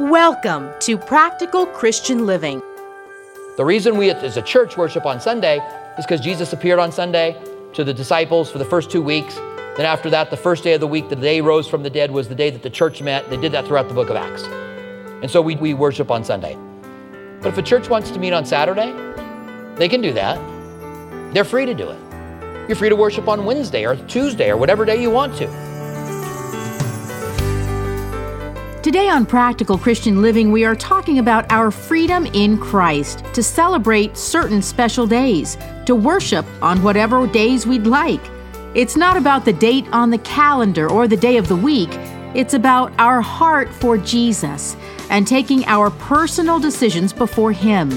Welcome to Practical Christian Living. The reason we as a church worship on Sunday is because Jesus appeared on Sunday to the disciples for the first two weeks. Then after that, the first day of the week, the day rose from the dead was the day that the church met. They did that throughout the book of Acts. And so we, we worship on Sunday. But if a church wants to meet on Saturday, they can do that. They're free to do it. You're free to worship on Wednesday or Tuesday or whatever day you want to. Today on Practical Christian Living, we are talking about our freedom in Christ to celebrate certain special days, to worship on whatever days we'd like. It's not about the date on the calendar or the day of the week, it's about our heart for Jesus and taking our personal decisions before Him.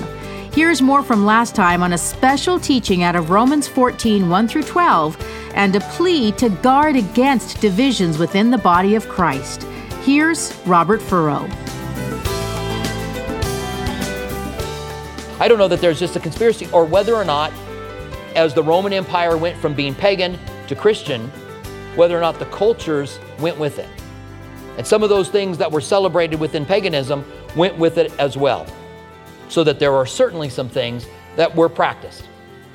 Here's more from last time on a special teaching out of Romans 14 1 through 12 and a plea to guard against divisions within the body of Christ. Here's Robert Furrow. I don't know that there's just a conspiracy or whether or not, as the Roman Empire went from being pagan to Christian, whether or not the cultures went with it. And some of those things that were celebrated within paganism went with it as well. So that there are certainly some things that were practiced.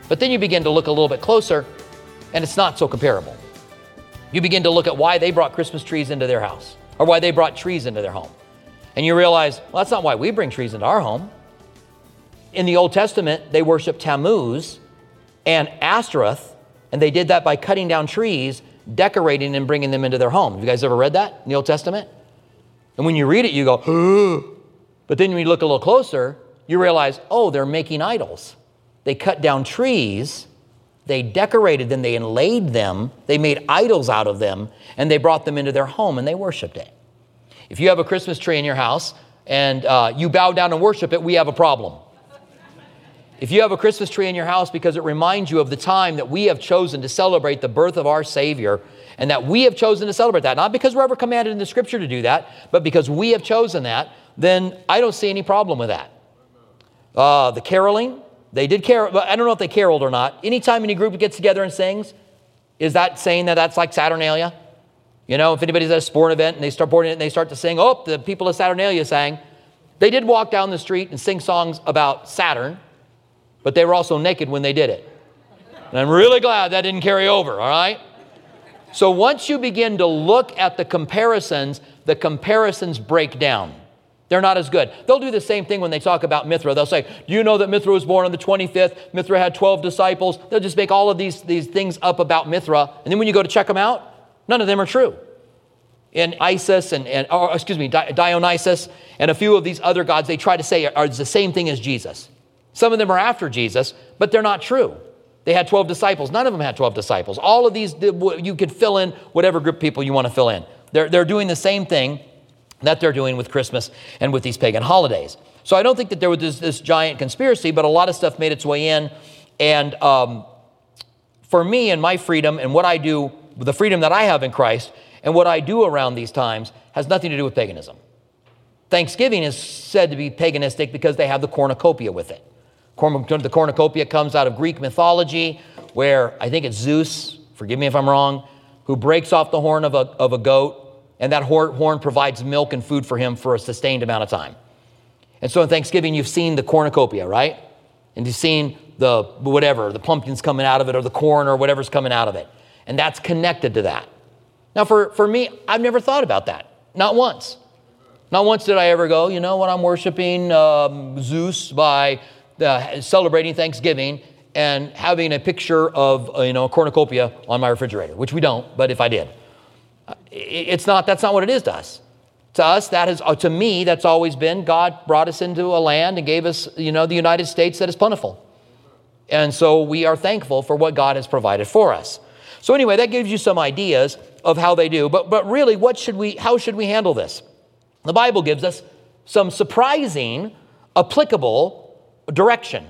But then you begin to look a little bit closer, and it's not so comparable. You begin to look at why they brought Christmas trees into their house or why they brought trees into their home. And you realize, well, that's not why we bring trees into our home. In the Old Testament, they worshiped Tammuz and Ashtoreth, and they did that by cutting down trees, decorating, and bringing them into their home. Have you guys ever read that in the Old Testament? And when you read it, you go, but then when you look a little closer, you realize, oh, they're making idols. They cut down trees, they decorated them, they inlaid them, they made idols out of them, and they brought them into their home and they worshiped it. If you have a Christmas tree in your house and uh, you bow down and worship it, we have a problem. If you have a Christmas tree in your house because it reminds you of the time that we have chosen to celebrate the birth of our Savior, and that we have chosen to celebrate that, not because we're ever commanded in the scripture to do that, but because we have chosen that, then I don't see any problem with that. Uh, the caroling, they did but I don't know if they caroled or not. Anytime any group gets together and sings, is that saying that that's like Saturnalia? You know, if anybody's at a sporting event and they start boarding it and they start to sing, oh, the people of Saturnalia sang. They did walk down the street and sing songs about Saturn, but they were also naked when they did it. And I'm really glad that didn't carry over, all right? So once you begin to look at the comparisons, the comparisons break down. They're not as good. They'll do the same thing when they talk about Mithra. They'll say, Do you know that Mithra was born on the 25th? Mithra had 12 disciples. They'll just make all of these, these things up about Mithra. And then when you go to check them out, none of them are true. And Isis and, and or, excuse me, Dionysus and a few of these other gods, they try to say are the same thing as Jesus. Some of them are after Jesus, but they're not true. They had 12 disciples. None of them had 12 disciples. All of these, you could fill in whatever group people you want to fill in. They're, they're doing the same thing that they're doing with Christmas and with these pagan holidays. So I don't think that there was this, this giant conspiracy, but a lot of stuff made its way in. And um, for me and my freedom and what I do, the freedom that I have in Christ, and what I do around these times has nothing to do with paganism. Thanksgiving is said to be paganistic because they have the cornucopia with it. The cornucopia comes out of Greek mythology, where I think it's Zeus, forgive me if I'm wrong, who breaks off the horn of a, of a goat and that horn provides milk and food for him for a sustained amount of time. And so in Thanksgiving, you've seen the cornucopia, right? And you've seen the whatever, the pumpkins coming out of it or the corn or whatever's coming out of it. And that's connected to that. Now, for, for me, I've never thought about that. Not once. Not once did I ever go, you know, when I'm worshiping um, Zeus by uh, celebrating Thanksgiving and having a picture of, uh, you know, a cornucopia on my refrigerator, which we don't, but if I did. It's not, that's not what it is to us. To us, that is, uh, to me, that's always been God brought us into a land and gave us, you know, the United States that is plentiful. And so we are thankful for what God has provided for us. So anyway, that gives you some ideas of how they do. But, but really, what should we, how should we handle this? The Bible gives us some surprising, applicable direction,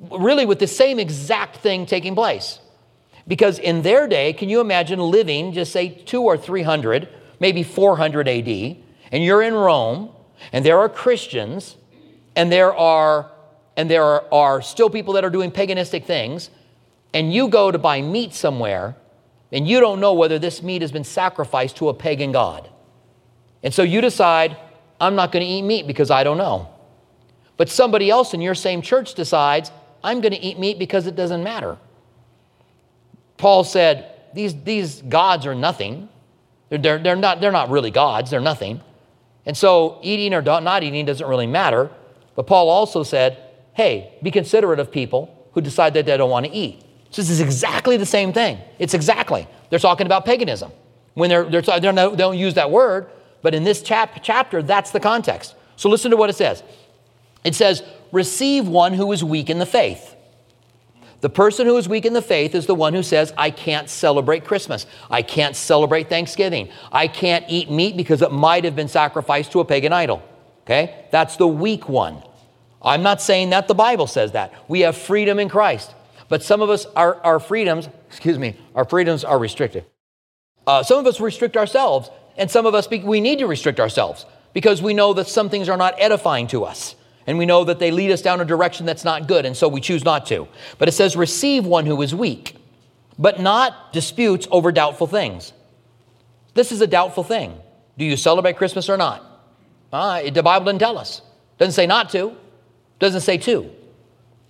really with the same exact thing taking place. Because in their day, can you imagine living, just say two or 300, maybe 400 AD, and you're in Rome, and there are Christians, and there are, and there are, are still people that are doing paganistic things, and you go to buy meat somewhere, and you don't know whether this meat has been sacrificed to a pagan god. And so you decide, I'm not going to eat meat because I don't know. But somebody else in your same church decides, I'm going to eat meat because it doesn't matter. Paul said, These, these gods are nothing. They're, they're, they're, not, they're not really gods, they're nothing. And so eating or not eating doesn't really matter. But Paul also said, Hey, be considerate of people who decide that they don't want to eat. So this is exactly the same thing. It's exactly. They're talking about paganism. When they're, they're, they're no, they don't use that word, but in this chap, chapter, that's the context. So listen to what it says. It says, receive one who is weak in the faith. The person who is weak in the faith is the one who says, I can't celebrate Christmas. I can't celebrate Thanksgiving. I can't eat meat because it might have been sacrificed to a pagan idol. Okay? That's the weak one. I'm not saying that the Bible says that. We have freedom in Christ. But some of us, our, our freedoms, excuse me, our freedoms are restricted. Uh, some of us restrict ourselves, and some of us, we need to restrict ourselves because we know that some things are not edifying to us. And we know that they lead us down a direction that's not good, and so we choose not to. But it says, receive one who is weak, but not disputes over doubtful things. This is a doubtful thing. Do you celebrate Christmas or not? Uh, the Bible doesn't tell us. Doesn't say not to, doesn't say to.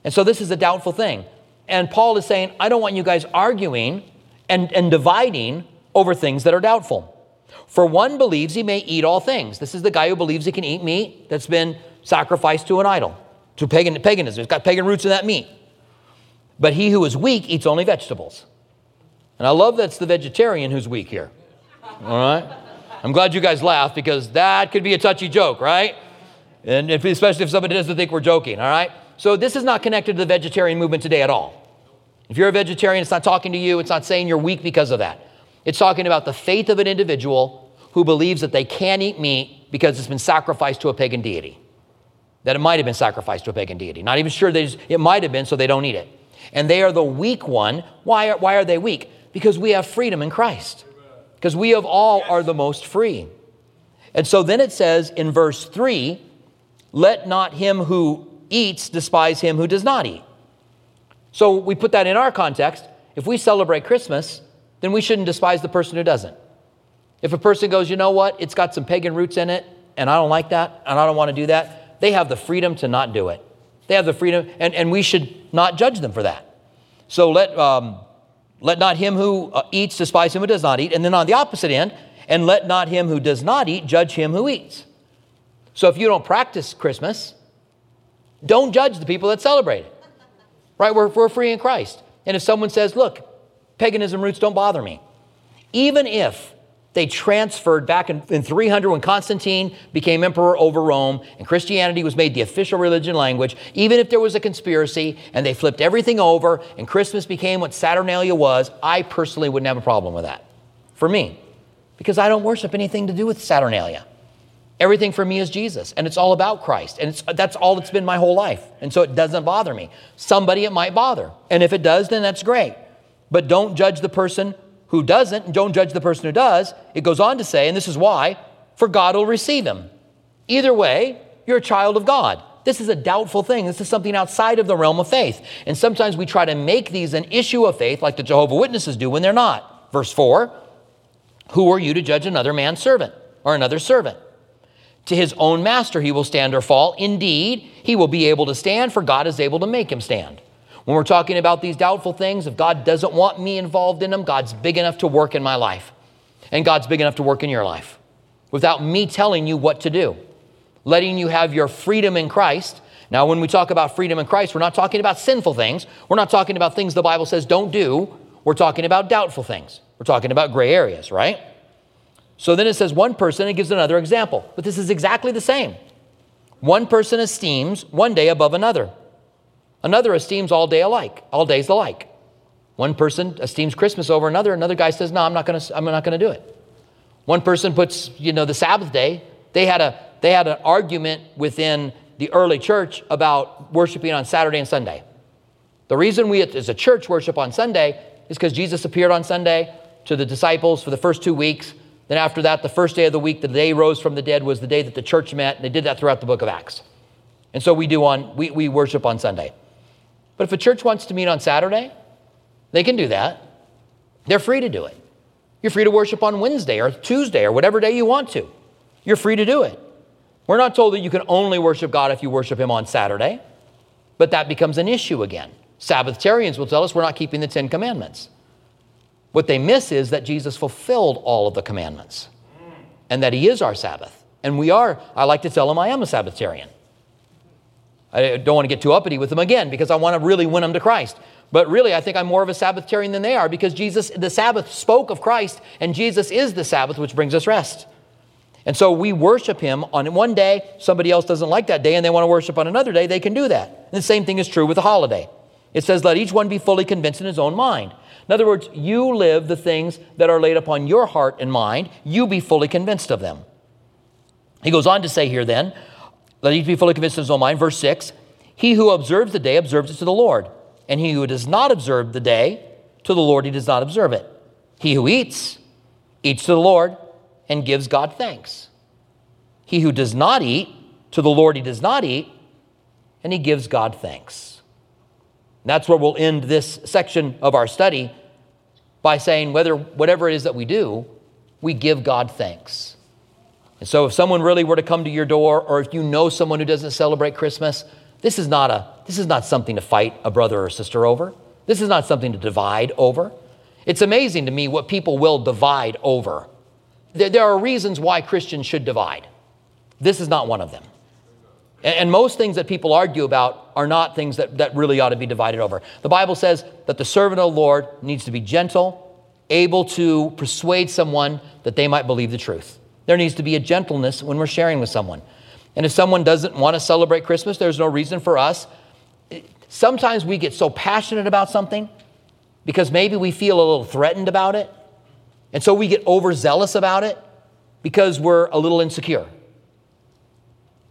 And so this is a doubtful thing. And Paul is saying, I don't want you guys arguing and, and dividing over things that are doubtful. For one believes he may eat all things. This is the guy who believes he can eat meat that's been sacrificed to an idol, to pagan, paganism. It's got pagan roots in that meat. But he who is weak eats only vegetables. And I love that's the vegetarian who's weak here. All right? I'm glad you guys laughed because that could be a touchy joke, right? And if, especially if somebody doesn't think we're joking, all right? So this is not connected to the vegetarian movement today at all. If you're a vegetarian, it's not talking to you, it's not saying you're weak because of that. It's talking about the faith of an individual who believes that they can eat meat because it's been sacrificed to a pagan deity. That it might have been sacrificed to a pagan deity. Not even sure it might have been, so they don't eat it. And they are the weak one. Why are, why are they weak? Because we have freedom in Christ. Because we of all are the most free. And so then it says in verse 3 let not him who eats despise him who does not eat. So we put that in our context. If we celebrate Christmas, then we shouldn't despise the person who doesn't. If a person goes, you know what, it's got some pagan roots in it, and I don't like that, and I don't want to do that, they have the freedom to not do it. They have the freedom, and, and we should not judge them for that. So let, um, let not him who uh, eats despise him who does not eat. And then on the opposite end, and let not him who does not eat judge him who eats. So if you don't practice Christmas, don't judge the people that celebrate it. Right? We're, we're free in Christ. And if someone says, look, paganism roots don't bother me, even if they transferred back in, in 300 when Constantine became emperor over Rome and Christianity was made the official religion language, even if there was a conspiracy and they flipped everything over and Christmas became what Saturnalia was, I personally wouldn't have a problem with that. For me. Because I don't worship anything to do with Saturnalia. Everything for me is Jesus, and it's all about Christ. And that's all it's been my whole life. And so it doesn't bother me. Somebody it might bother. And if it does, then that's great. But don't judge the person who doesn't, and don't judge the person who does. It goes on to say, and this is why, for God will receive him. Either way, you're a child of God. This is a doubtful thing. This is something outside of the realm of faith. And sometimes we try to make these an issue of faith, like the Jehovah Witnesses do when they're not. Verse 4 Who are you to judge another man's servant or another servant? To his own master he will stand or fall. Indeed, he will be able to stand, for God is able to make him stand. When we're talking about these doubtful things, if God doesn't want me involved in them, God's big enough to work in my life. And God's big enough to work in your life without me telling you what to do, letting you have your freedom in Christ. Now, when we talk about freedom in Christ, we're not talking about sinful things. We're not talking about things the Bible says don't do. We're talking about doubtful things. We're talking about gray areas, right? So then it says one person, it gives another example. But this is exactly the same. One person esteems one day above another. Another esteems all day alike, all days alike. One person esteems Christmas over another. Another guy says, "No, I'm not going to. I'm not going to do it." One person puts, you know, the Sabbath day. They had a they had an argument within the early church about worshiping on Saturday and Sunday. The reason we as a church worship on Sunday is because Jesus appeared on Sunday to the disciples for the first two weeks. Then after that, the first day of the week, the day rose from the dead was the day that the church met. And they did that throughout the book of Acts. And so we do on, we, we worship on Sunday. But if a church wants to meet on Saturday, they can do that. They're free to do it. You're free to worship on Wednesday or Tuesday or whatever day you want to. you're free to do it. We're not told that you can only worship God if you worship Him on Saturday, but that becomes an issue again. Sabbatarians will tell us we're not keeping the Ten Commandments. What they miss is that Jesus fulfilled all of the commandments and that He is our Sabbath. And we are, I like to tell them I am a Sabbatarian. I don't want to get too uppity with them again because I want to really win them to Christ. But really, I think I'm more of a Sabbatarian than they are because Jesus, the Sabbath spoke of Christ, and Jesus is the Sabbath, which brings us rest. And so we worship him on one day. Somebody else doesn't like that day and they want to worship on another day, they can do that. And the same thing is true with a holiday. It says, Let each one be fully convinced in his own mind. In other words, you live the things that are laid upon your heart and mind, you be fully convinced of them. He goes on to say here then, let each be fully convinced in his own mind. Verse 6 He who observes the day observes it to the Lord, and he who does not observe the day, to the Lord he does not observe it. He who eats, eats to the Lord, and gives God thanks. He who does not eat, to the Lord he does not eat, and he gives God thanks. And that's where we'll end this section of our study by saying whether whatever it is that we do, we give God thanks. And so if someone really were to come to your door, or if you know someone who doesn't celebrate Christmas, this is not, a, this is not something to fight a brother or sister over. This is not something to divide over. It's amazing to me what people will divide over. There, there are reasons why Christians should divide. This is not one of them. And, and most things that people argue about are not things that, that really ought to be divided over. The Bible says that the servant of the Lord needs to be gentle, able to persuade someone that they might believe the truth. There needs to be a gentleness when we're sharing with someone. And if someone doesn't want to celebrate Christmas, there's no reason for us. Sometimes we get so passionate about something because maybe we feel a little threatened about it. And so we get overzealous about it because we're a little insecure.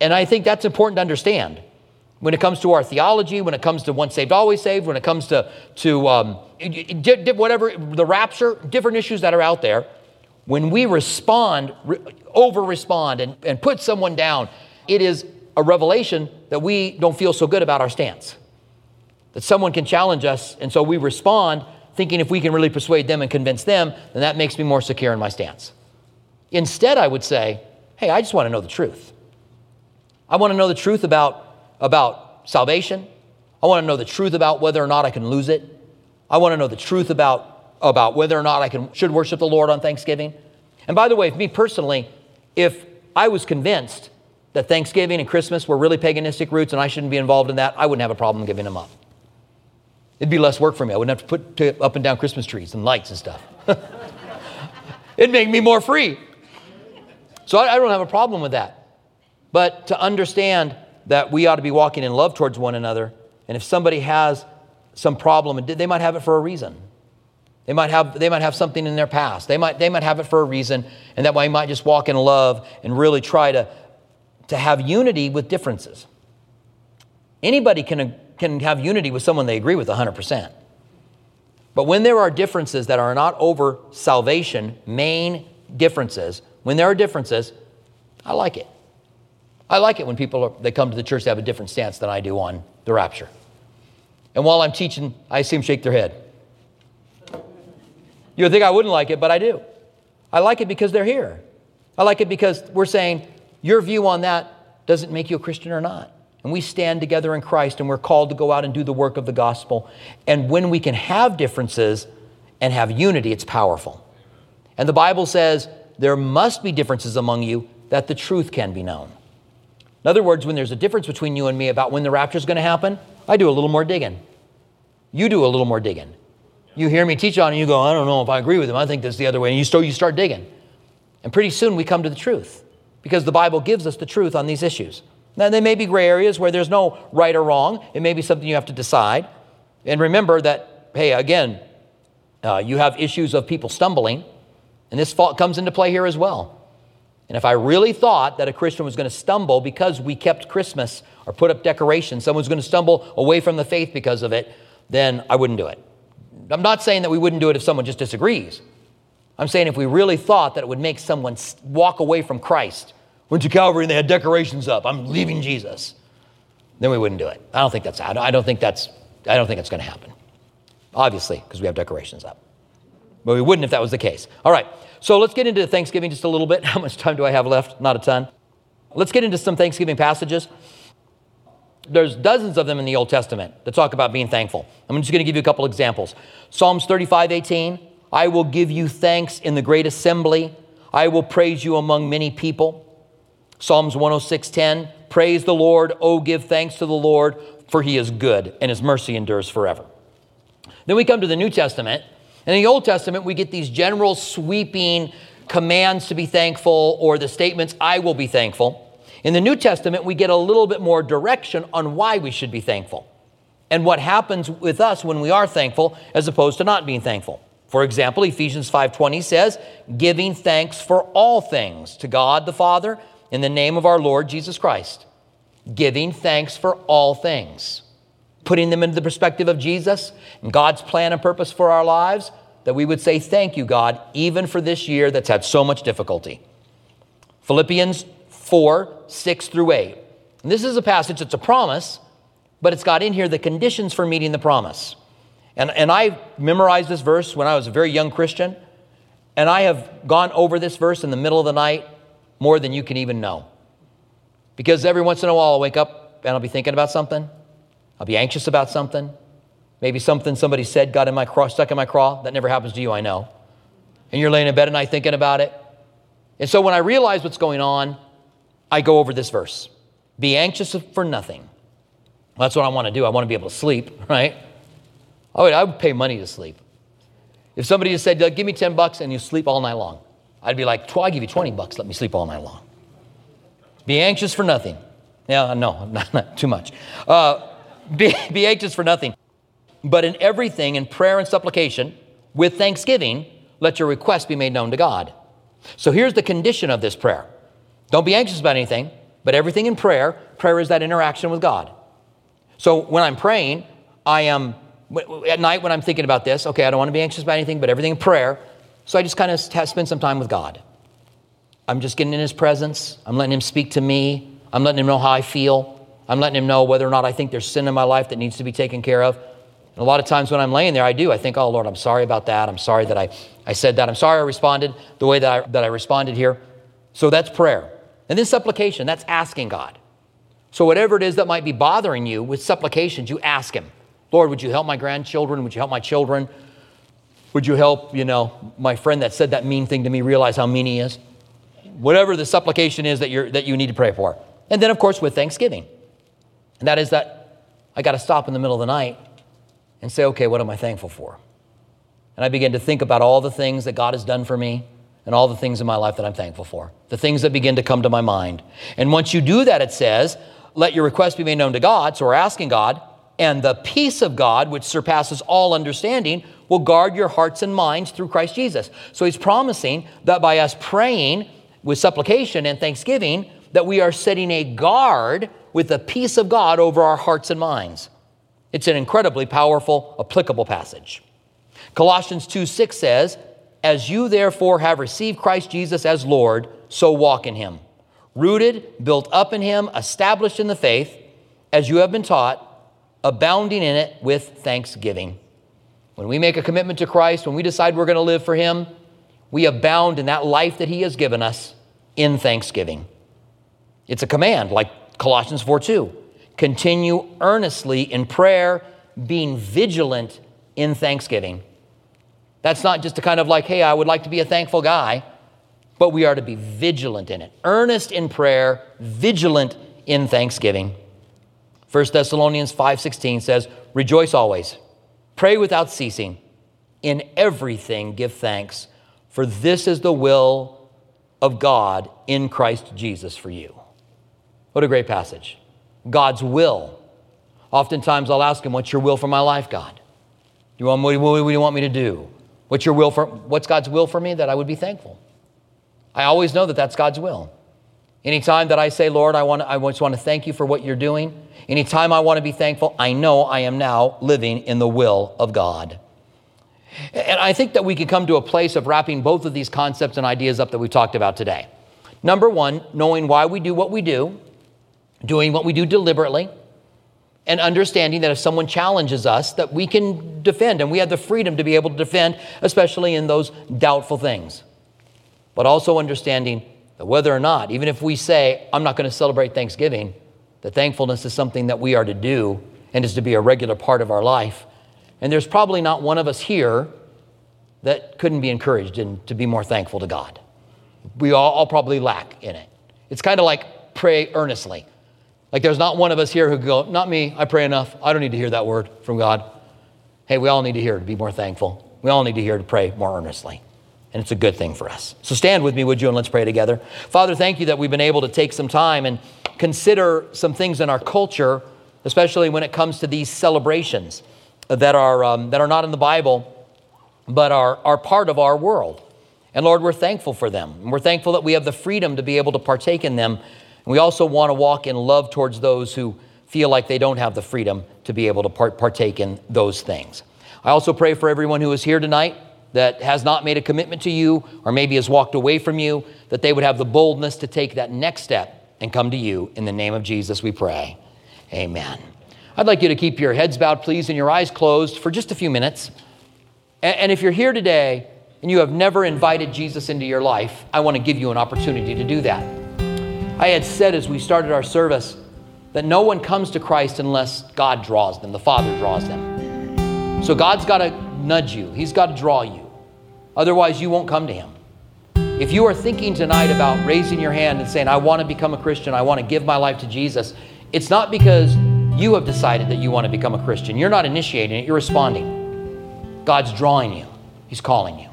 And I think that's important to understand when it comes to our theology, when it comes to once saved, always saved, when it comes to, to um, whatever, the rapture, different issues that are out there when we respond, re- over respond, and, and put someone down, it is a revelation that we don't feel so good about our stance. That someone can challenge us, and so we respond thinking if we can really persuade them and convince them, then that makes me more secure in my stance. Instead, I would say, hey, I just want to know the truth. I want to know the truth about, about salvation. I want to know the truth about whether or not I can lose it. I want to know the truth about about whether or not I can, should worship the Lord on Thanksgiving. And by the way, for me personally, if I was convinced that Thanksgiving and Christmas were really paganistic roots and I shouldn't be involved in that, I wouldn't have a problem giving them up. It'd be less work for me. I wouldn't have to put up and down Christmas trees and lights and stuff. It'd make me more free. So I, I don't have a problem with that. But to understand that we ought to be walking in love towards one another, and if somebody has some problem, they might have it for a reason. They might have, they might have something in their past. They might, they might have it for a reason, and that way might just walk in love and really try to, to have unity with differences. Anybody can, can have unity with someone they agree with 100%. But when there are differences that are not over salvation, main differences, when there are differences, I like it. I like it when people are, they come to the church they have a different stance than I do on the rapture. And while I'm teaching, I see them shake their head. You would think I wouldn't like it, but I do. I like it because they're here. I like it because we're saying your view on that doesn't make you a Christian or not. And we stand together in Christ and we're called to go out and do the work of the gospel. And when we can have differences and have unity, it's powerful. And the Bible says there must be differences among you that the truth can be known. In other words, when there's a difference between you and me about when the rapture is going to happen, I do a little more digging. You do a little more digging you hear me teach on and you go, I don't know if I agree with him. I think that's the other way. And you start, you start digging. And pretty soon we come to the truth because the Bible gives us the truth on these issues. Now, there may be gray areas where there's no right or wrong. It may be something you have to decide. And remember that, hey, again, uh, you have issues of people stumbling, and this fault comes into play here as well. And if I really thought that a Christian was going to stumble because we kept Christmas or put up decorations, someone's going to stumble away from the faith because of it, then I wouldn't do it. I'm not saying that we wouldn't do it if someone just disagrees. I'm saying if we really thought that it would make someone walk away from Christ, went to Calvary and they had decorations up, I'm leaving Jesus, then we wouldn't do it. I don't think that's, I don't think that's, I don't think it's going to happen. Obviously, because we have decorations up. But we wouldn't if that was the case. All right. So let's get into Thanksgiving just a little bit. How much time do I have left? Not a ton. Let's get into some Thanksgiving passages. There's dozens of them in the Old Testament that talk about being thankful. I'm just going to give you a couple examples. Psalms 35, 18. I will give you thanks in the great assembly. I will praise you among many people. Psalms 106, 10. Praise the Lord. Oh, give thanks to the Lord, for he is good and his mercy endures forever. Then we come to the New Testament. And in the Old Testament, we get these general sweeping commands to be thankful or the statements, I will be thankful. In the New Testament, we get a little bit more direction on why we should be thankful and what happens with us when we are thankful as opposed to not being thankful. For example, Ephesians 5:20 says, "Giving thanks for all things to God the Father in the name of our Lord Jesus Christ." Giving thanks for all things. Putting them into the perspective of Jesus and God's plan and purpose for our lives, that we would say, Thank you, God, even for this year that's had so much difficulty. Philippians 4 6 through 8. And this is a passage, it's a promise, but it's got in here the conditions for meeting the promise. And, and I memorized this verse when I was a very young Christian, and I have gone over this verse in the middle of the night more than you can even know. Because every once in a while I'll wake up and I'll be thinking about something, I'll be anxious about something. Maybe something somebody said got in my craw, stuck in my craw. That never happens to you, I know. And you're laying in bed at night thinking about it. And so when I realize what's going on, I go over this verse Be anxious for nothing. That's what I want to do. I want to be able to sleep, right? Oh, I would pay money to sleep. If somebody just said, Give me 10 bucks and you sleep all night long, I'd be like, I'll give you 20 bucks, let me sleep all night long. Be anxious for nothing. Yeah, no, not, not too much. Uh, be, be anxious for nothing. But in everything, in prayer and supplication, with thanksgiving, let your request be made known to God. So here's the condition of this prayer don't be anxious about anything, but everything in prayer, prayer is that interaction with God. So when I'm praying, I am, at night when I'm thinking about this, okay, I don't want to be anxious about anything, but everything in prayer. So I just kind of spend some time with God. I'm just getting in His presence. I'm letting Him speak to me. I'm letting Him know how I feel. I'm letting Him know whether or not I think there's sin in my life that needs to be taken care of. And a lot of times when I'm laying there, I do. I think, oh, Lord, I'm sorry about that. I'm sorry that I, I said that. I'm sorry I responded the way that I, that I responded here. So that's prayer. And then supplication, that's asking God. So whatever it is that might be bothering you with supplications, you ask Him. Lord, would you help my grandchildren? Would you help my children? Would you help, you know, my friend that said that mean thing to me realize how mean he is? Whatever the supplication is that, you're, that you need to pray for. And then, of course, with thanksgiving. And that is that I got to stop in the middle of the night and say, okay, what am I thankful for? And I begin to think about all the things that God has done for me and all the things in my life that I'm thankful for, the things that begin to come to my mind. And once you do that, it says, let your request be made known to God. So we're asking God, and the peace of God, which surpasses all understanding, will guard your hearts and minds through Christ Jesus. So he's promising that by us praying with supplication and thanksgiving, that we are setting a guard with the peace of God over our hearts and minds. It's an incredibly powerful, applicable passage. Colossians 2 6 says, as you therefore have received Christ Jesus as Lord, so walk in him. Rooted, built up in him, established in the faith, as you have been taught, abounding in it with thanksgiving. When we make a commitment to Christ, when we decide we're going to live for him, we abound in that life that he has given us in thanksgiving. It's a command, like Colossians 4 2. Continue earnestly in prayer, being vigilant in thanksgiving. That's not just a kind of like, hey, I would like to be a thankful guy, but we are to be vigilant in it. Earnest in prayer, vigilant in thanksgiving. 1 Thessalonians 5:16 says, "Rejoice always. Pray without ceasing. In everything give thanks, for this is the will of God in Christ Jesus for you." What a great passage. God's will. Oftentimes I'll ask him, "What's your will for my life, God? Do you want, what do you want me to do? What's your will for what's God's will for me? That I would be thankful. I always know that that's God's will. Anytime that I say, Lord, I, want, I just want to thank you for what you're doing, anytime I want to be thankful, I know I am now living in the will of God. And I think that we can come to a place of wrapping both of these concepts and ideas up that we've talked about today. Number one, knowing why we do what we do, doing what we do deliberately, and understanding that if someone challenges us that we can defend and we have the freedom to be able to defend especially in those doubtful things but also understanding that whether or not, even if we say, I'm not going to celebrate Thanksgiving, that thankfulness is something that we are to do and is to be a regular part of our life. And there's probably not one of us here that couldn't be encouraged and to be more thankful to God. We all, all probably lack in it. It's kind of like pray earnestly. Like there's not one of us here who go, not me, I pray enough. I don't need to hear that word from God. Hey, we all need to hear to be more thankful. We all need to hear to pray more earnestly. And it's a good thing for us. So stand with me, would you, and let's pray together. Father, thank you that we've been able to take some time and consider some things in our culture, especially when it comes to these celebrations that are, um, that are not in the Bible, but are, are part of our world. And Lord, we're thankful for them. And we're thankful that we have the freedom to be able to partake in them. And we also want to walk in love towards those who feel like they don't have the freedom to be able to part- partake in those things. I also pray for everyone who is here tonight that has not made a commitment to you or maybe has walked away from you, that they would have the boldness to take that next step and come to you. In the name of Jesus, we pray. Amen. I'd like you to keep your heads bowed, please, and your eyes closed for just a few minutes. And if you're here today and you have never invited Jesus into your life, I want to give you an opportunity to do that. I had said as we started our service that no one comes to Christ unless God draws them, the Father draws them. So God's got to nudge you, He's got to draw you. Otherwise, you won't come to Him. If you are thinking tonight about raising your hand and saying, I want to become a Christian, I want to give my life to Jesus, it's not because you have decided that you want to become a Christian. You're not initiating it, you're responding. God's drawing you, He's calling you.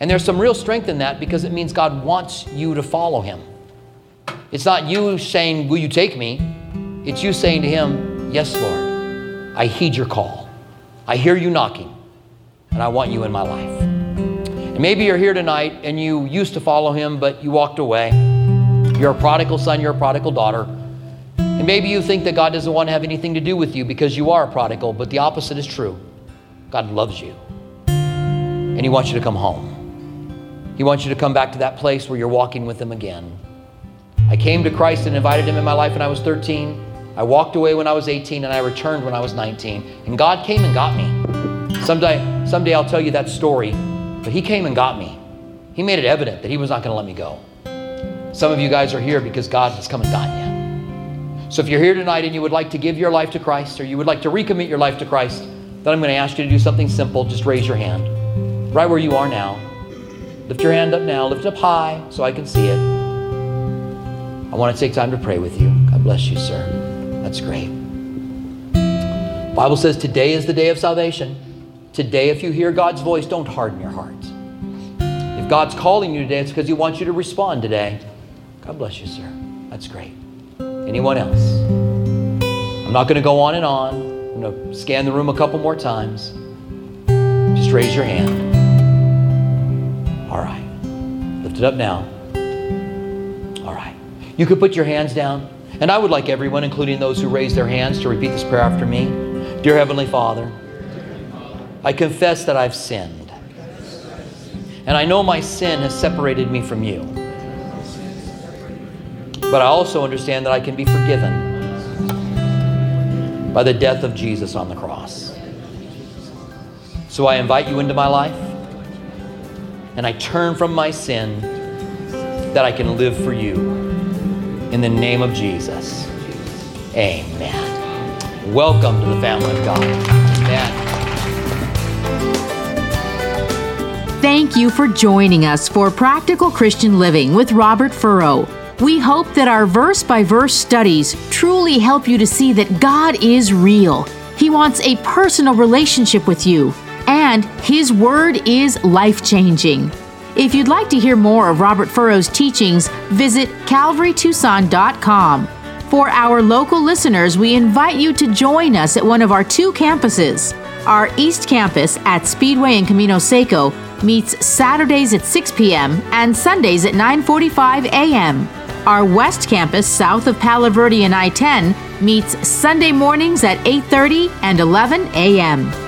And there's some real strength in that because it means God wants you to follow Him. It's not you saying, Will you take me? It's you saying to Him, Yes, Lord, I heed your call. I hear you knocking, and I want you in my life. And maybe you're here tonight and you used to follow him, but you walked away. You're a prodigal son, you're a prodigal daughter. And maybe you think that God doesn't want to have anything to do with you because you are a prodigal, but the opposite is true. God loves you. And He wants you to come home. He wants you to come back to that place where you're walking with Him again. I came to Christ and invited Him in my life when I was 13. I walked away when I was 18 and I returned when I was 19. And God came and got me. Someday, someday I'll tell you that story but he came and got me. He made it evident that he was not going to let me go. Some of you guys are here because God has come and gotten you. So if you're here tonight and you would like to give your life to Christ or you would like to recommit your life to Christ, then I'm going to ask you to do something simple. Just raise your hand right where you are now. Lift your hand up now. Lift it up high so I can see it. I want to take time to pray with you. God bless you, sir. That's great. Bible says today is the day of salvation. Today, if you hear God's voice, don't harden your heart. If God's calling you today, it's because He wants you to respond today. God bless you, sir. That's great. Anyone else? I'm not going to go on and on. I'm going to scan the room a couple more times. Just raise your hand. All right. Lift it up now. You could put your hands down. And I would like everyone, including those who raise their hands, to repeat this prayer after me. Dear Heavenly Father, I confess that I've sinned. And I know my sin has separated me from you. But I also understand that I can be forgiven by the death of Jesus on the cross. So I invite you into my life and I turn from my sin that I can live for you. In the name of Jesus. Amen. Welcome to the family of God. Amen. Thank you for joining us for Practical Christian Living with Robert Furrow. We hope that our verse by verse studies truly help you to see that God is real. He wants a personal relationship with you, and His Word is life changing. If you'd like to hear more of Robert Furrow's teachings, visit calvarytucson.com. For our local listeners, we invite you to join us at one of our two campuses. Our East Campus at Speedway and Camino Seco meets Saturdays at 6 p.m. and Sundays at 9:45 a.m. Our West Campus south of Palo Verde and I-10 meets Sunday mornings at 8:30 and 11 a.m.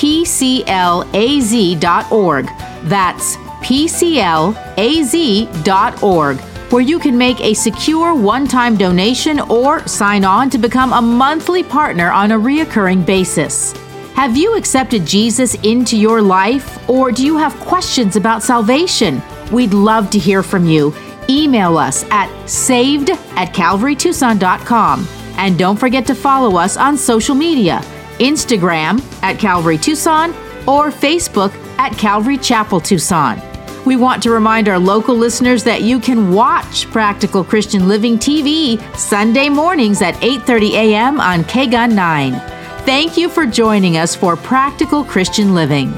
pclaz.org. That's pclaz.org, where you can make a secure one time donation or sign on to become a monthly partner on a reoccurring basis. Have you accepted Jesus into your life, or do you have questions about salvation? We'd love to hear from you. Email us at saved at calvarytucson.com. And don't forget to follow us on social media Instagram at Calvary Tucson or Facebook at Calvary Chapel Tucson. We want to remind our local listeners that you can watch Practical Christian Living TV Sunday mornings at 8:30 a.m. on KGUN 9. Thank you for joining us for Practical Christian Living.